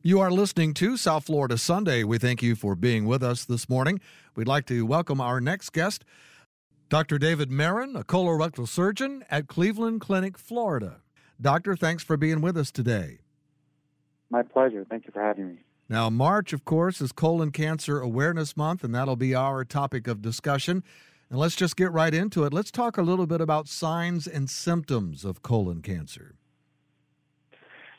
You are listening to South Florida Sunday. We thank you for being with us this morning. We'd like to welcome our next guest, Dr. David Maron, a colorectal surgeon at Cleveland Clinic, Florida. Doctor, thanks for being with us today. My pleasure. Thank you for having me. Now, March, of course, is Colon Cancer Awareness Month, and that'll be our topic of discussion. And let's just get right into it. Let's talk a little bit about signs and symptoms of colon cancer.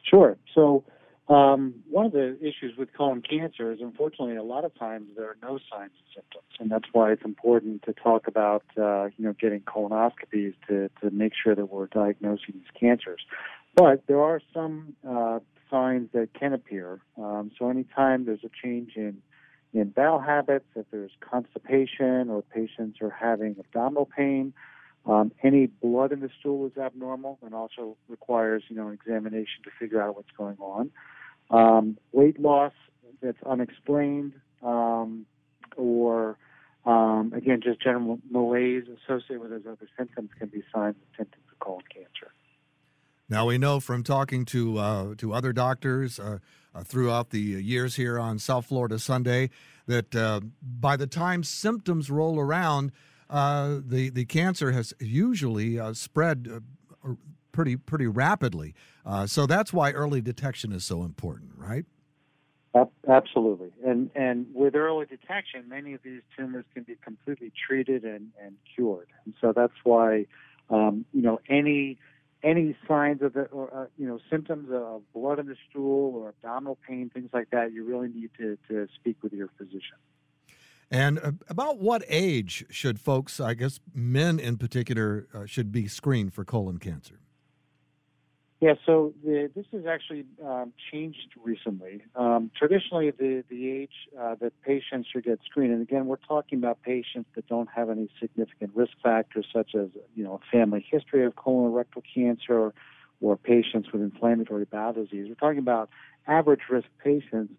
Sure. So, um, one of the issues with colon cancer is unfortunately a lot of times there are no signs and symptoms, and that's why it's important to talk about uh, you know getting colonoscopies to to make sure that we're diagnosing these cancers. But there are some uh, signs that can appear. Um, so anytime there's a change in in bowel habits, if there's constipation or patients are having abdominal pain, um, any blood in the stool is abnormal and also requires you know an examination to figure out what's going on. Um, weight loss that's unexplained, um, or um, again, just general malaise associated with those other symptoms can be signs and symptoms of colon cancer. Now we know from talking to uh, to other doctors uh, uh, throughout the years here on South Florida Sunday that uh, by the time symptoms roll around, uh, the the cancer has usually uh, spread pretty pretty rapidly. Uh, so that's why early detection is so important, right? Absolutely, and and with early detection, many of these tumors can be completely treated and, and cured. And so that's why, um, you know, any any signs of the or uh, you know symptoms of blood in the stool or abdominal pain, things like that, you really need to to speak with your physician. And uh, about what age should folks, I guess men in particular, uh, should be screened for colon cancer? Yeah, so the, this has actually um, changed recently. Um, traditionally, the, the age uh, that patients should get screened, and again, we're talking about patients that don't have any significant risk factors, such as you know a family history of colorectal cancer or, or patients with inflammatory bowel disease. We're talking about average risk patients.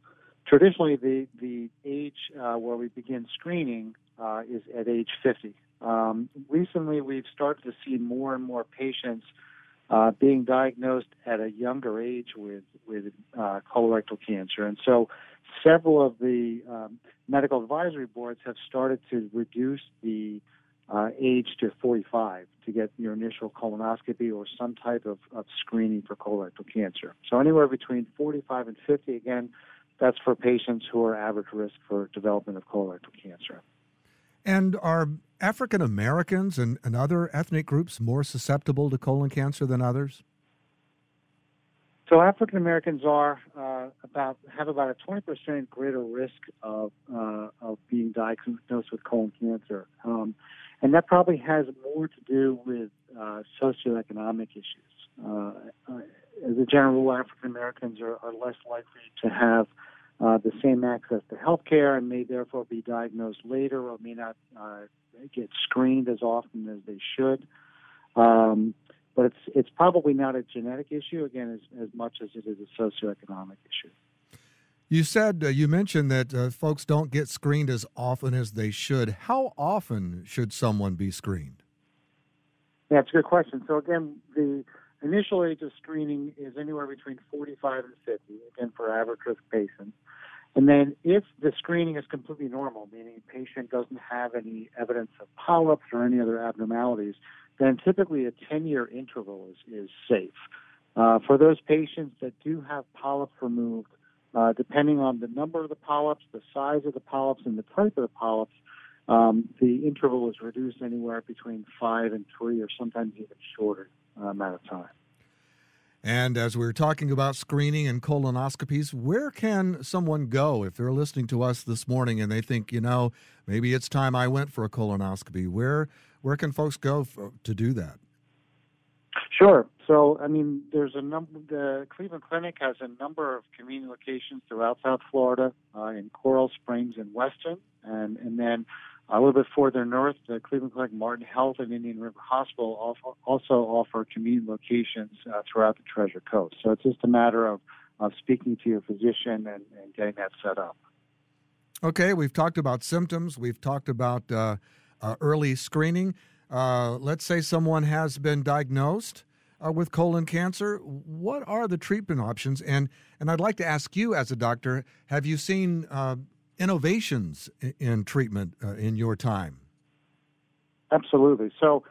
Traditionally, the the age uh, where we begin screening uh, is at age 50. Um, recently, we've started to see more and more patients uh, being diagnosed at a younger age with with uh, colorectal cancer, and so several of the um, medical advisory boards have started to reduce the uh, age to 45 to get your initial colonoscopy or some type of, of screening for colorectal cancer. So anywhere between 45 and 50, again, that's for patients who are average risk for development of colorectal cancer. And are African Americans and, and other ethnic groups more susceptible to colon cancer than others? So African Americans are uh, about have about a 20% greater risk of uh, of being diagnosed with colon cancer, um, and that probably has more to do with uh, socioeconomic issues. Uh, uh, as a general rule, African Americans are, are less likely to have uh, the same access to health care and may therefore be diagnosed later or may not uh, get screened as often as they should. Um, but it's it's probably not a genetic issue again as, as much as it is a socioeconomic issue. You said uh, you mentioned that uh, folks don't get screened as often as they should. How often should someone be screened? Yeah, it's a good question. So again, the initial age of screening is anywhere between 45 and 50, again for average risk patients. And then if the screening is completely normal, meaning the patient doesn't have any evidence of polyps or any other abnormalities, then typically a 10-year interval is, is safe. Uh, for those patients that do have polyps removed, uh, depending on the number of the polyps, the size of the polyps, and the type of the polyps, um, the interval is reduced anywhere between five and three, or sometimes even shorter uh, amount of time. And as we're talking about screening and colonoscopies, where can someone go if they're listening to us this morning and they think, you know, maybe it's time I went for a colonoscopy? Where where can folks go for, to do that? Sure. So, I mean, there's a number. The Cleveland Clinic has a number of convenient locations throughout South Florida, uh, in Coral Springs and Weston, and and then a little bit further north, the Cleveland Clinic, Martin Health, and Indian River Hospital also offer convenient locations uh, throughout the Treasure Coast. So it's just a matter of, of speaking to your physician and, and getting that set up. Okay, we've talked about symptoms, we've talked about uh, uh, early screening. Uh, let's say someone has been diagnosed. uh, with colon cancer. What are the treatment options? And and I'd like to ask you, as a doctor, have you seen uh, innovations in, treatment uh, in your time? Absolutely. So,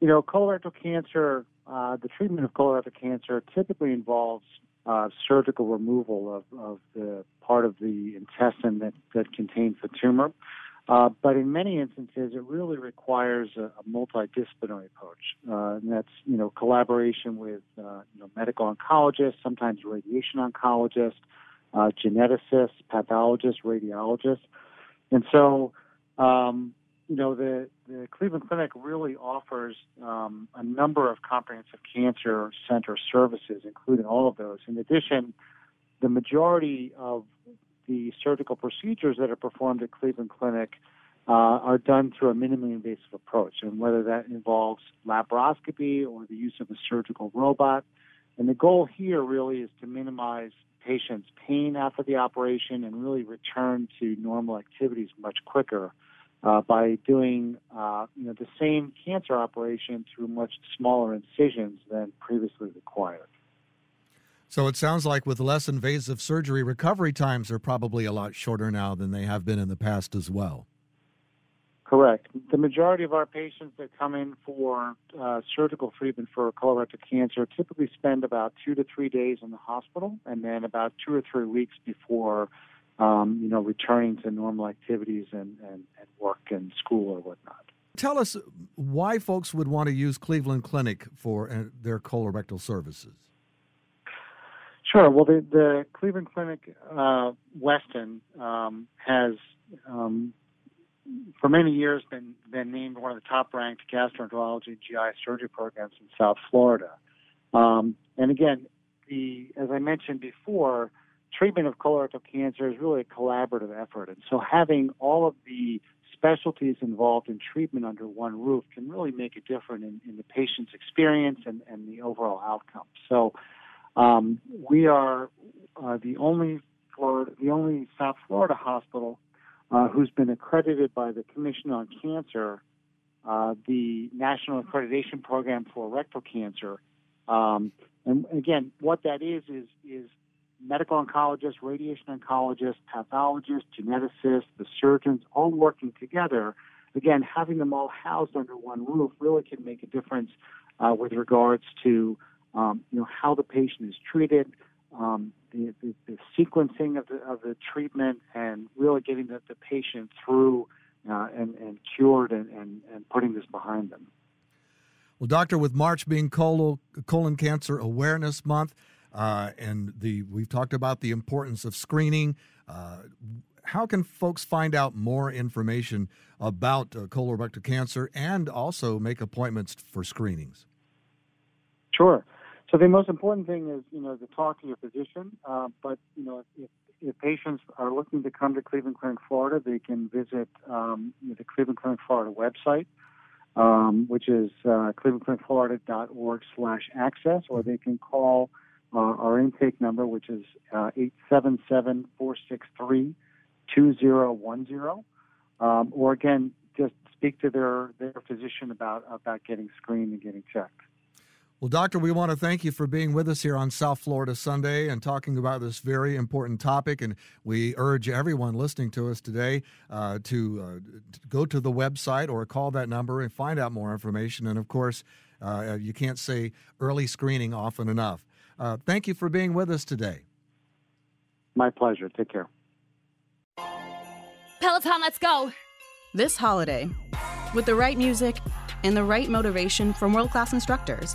you know, colorectal cancer, uh, the treatment of colorectal cancer typically involves uh, surgical removal of, of the part of the intestine that, that contains the tumor. Uh, but in many instances, it really requires a, a multidisciplinary approach, uh, and that's you know collaboration with uh, you know medical oncologists, sometimes radiation oncologists, uh, geneticists, pathologists, radiologists, and so um, you know, the, the Cleveland Clinic really offers um, a number of comprehensive cancer center services, including all of those. In addition, the majority of the surgical procedures that are performed at Cleveland Clinic uh, are done through a minimally invasive approach, and whether that involves laparoscopy or the use of a surgical robot. And the goal here really is to minimize patients' pain after the operation and really return to normal activities much quicker uh, by doing uh, you know the same cancer operation through much smaller incisions than previously required. So it sounds like with less invasive surgery, recovery times are probably a lot shorter now than they have been in the past as well. Correct. The majority of our patients that come in for uh, surgical treatment for colorectal cancer typically spend about two to three days in the hospital and then about two or three weeks before um, you know, returning to normal activities and, and, and work and school or whatnot. Tell us why folks would want to use Cleveland Clinic for uh, their colorectal services. Sure. Well, the, the Cleveland Clinic uh, Weston um, has, um, for many years, been been named one of the top ranked gastroenterology GI surgery programs in South Florida. Um, and again, the as I mentioned before, treatment of colorectal cancer is really a collaborative effort. And so having all of the specialties involved in treatment under one roof can really make a difference in, in the patient's experience and, and the overall outcome. So um, we are uh, the only Florida, the only South Florida hospital uh, who's been accredited by the Commission on Cancer, uh, the National Accreditation Program for Rectal Cancer. Um, and again, what that is is is medical oncologists, radiation oncologists, pathologists, geneticists, the surgeons, all working together. Again, having them all housed under one roof really can make a difference uh, with regards to um, you know how the patient is treated, um, the, the, the, sequencing of the, of the treatment, and really getting the, the patient through uh, and, and cured and, and, and putting this behind them. Well, doctor, with March being colon, colon cancer awareness month, uh, and the we've talked about the importance of screening. Uh, how can folks find out more information about uh, colorectal cancer and also make appointments for screenings? Sure. So the most important thing is, you know, to talk to your physician. Uh, but you know, if, if patients are looking to come to Cleveland Clinic Florida, they can visit um, the Cleveland Clinic Florida website, um, which is uh, clevelandclinicflorida.org slash access, or they can call uh, our intake number, which is uh, 877 463 2010. Um, or again, just speak to their, their physician about, about getting screened and getting checked. Well, Doctor, we want to thank you for being with us here on South Florida Sunday and talking about this very important topic. And we urge everyone listening to us today uh, to, uh, to, go to the website or call that number and find out more information. And of course, uh, you can't say early screening often enough. Uh, thank you for being with us today. My pleasure. Take care. Peloton, let's go. This holiday, with the right music and the right motivation from world class instructors,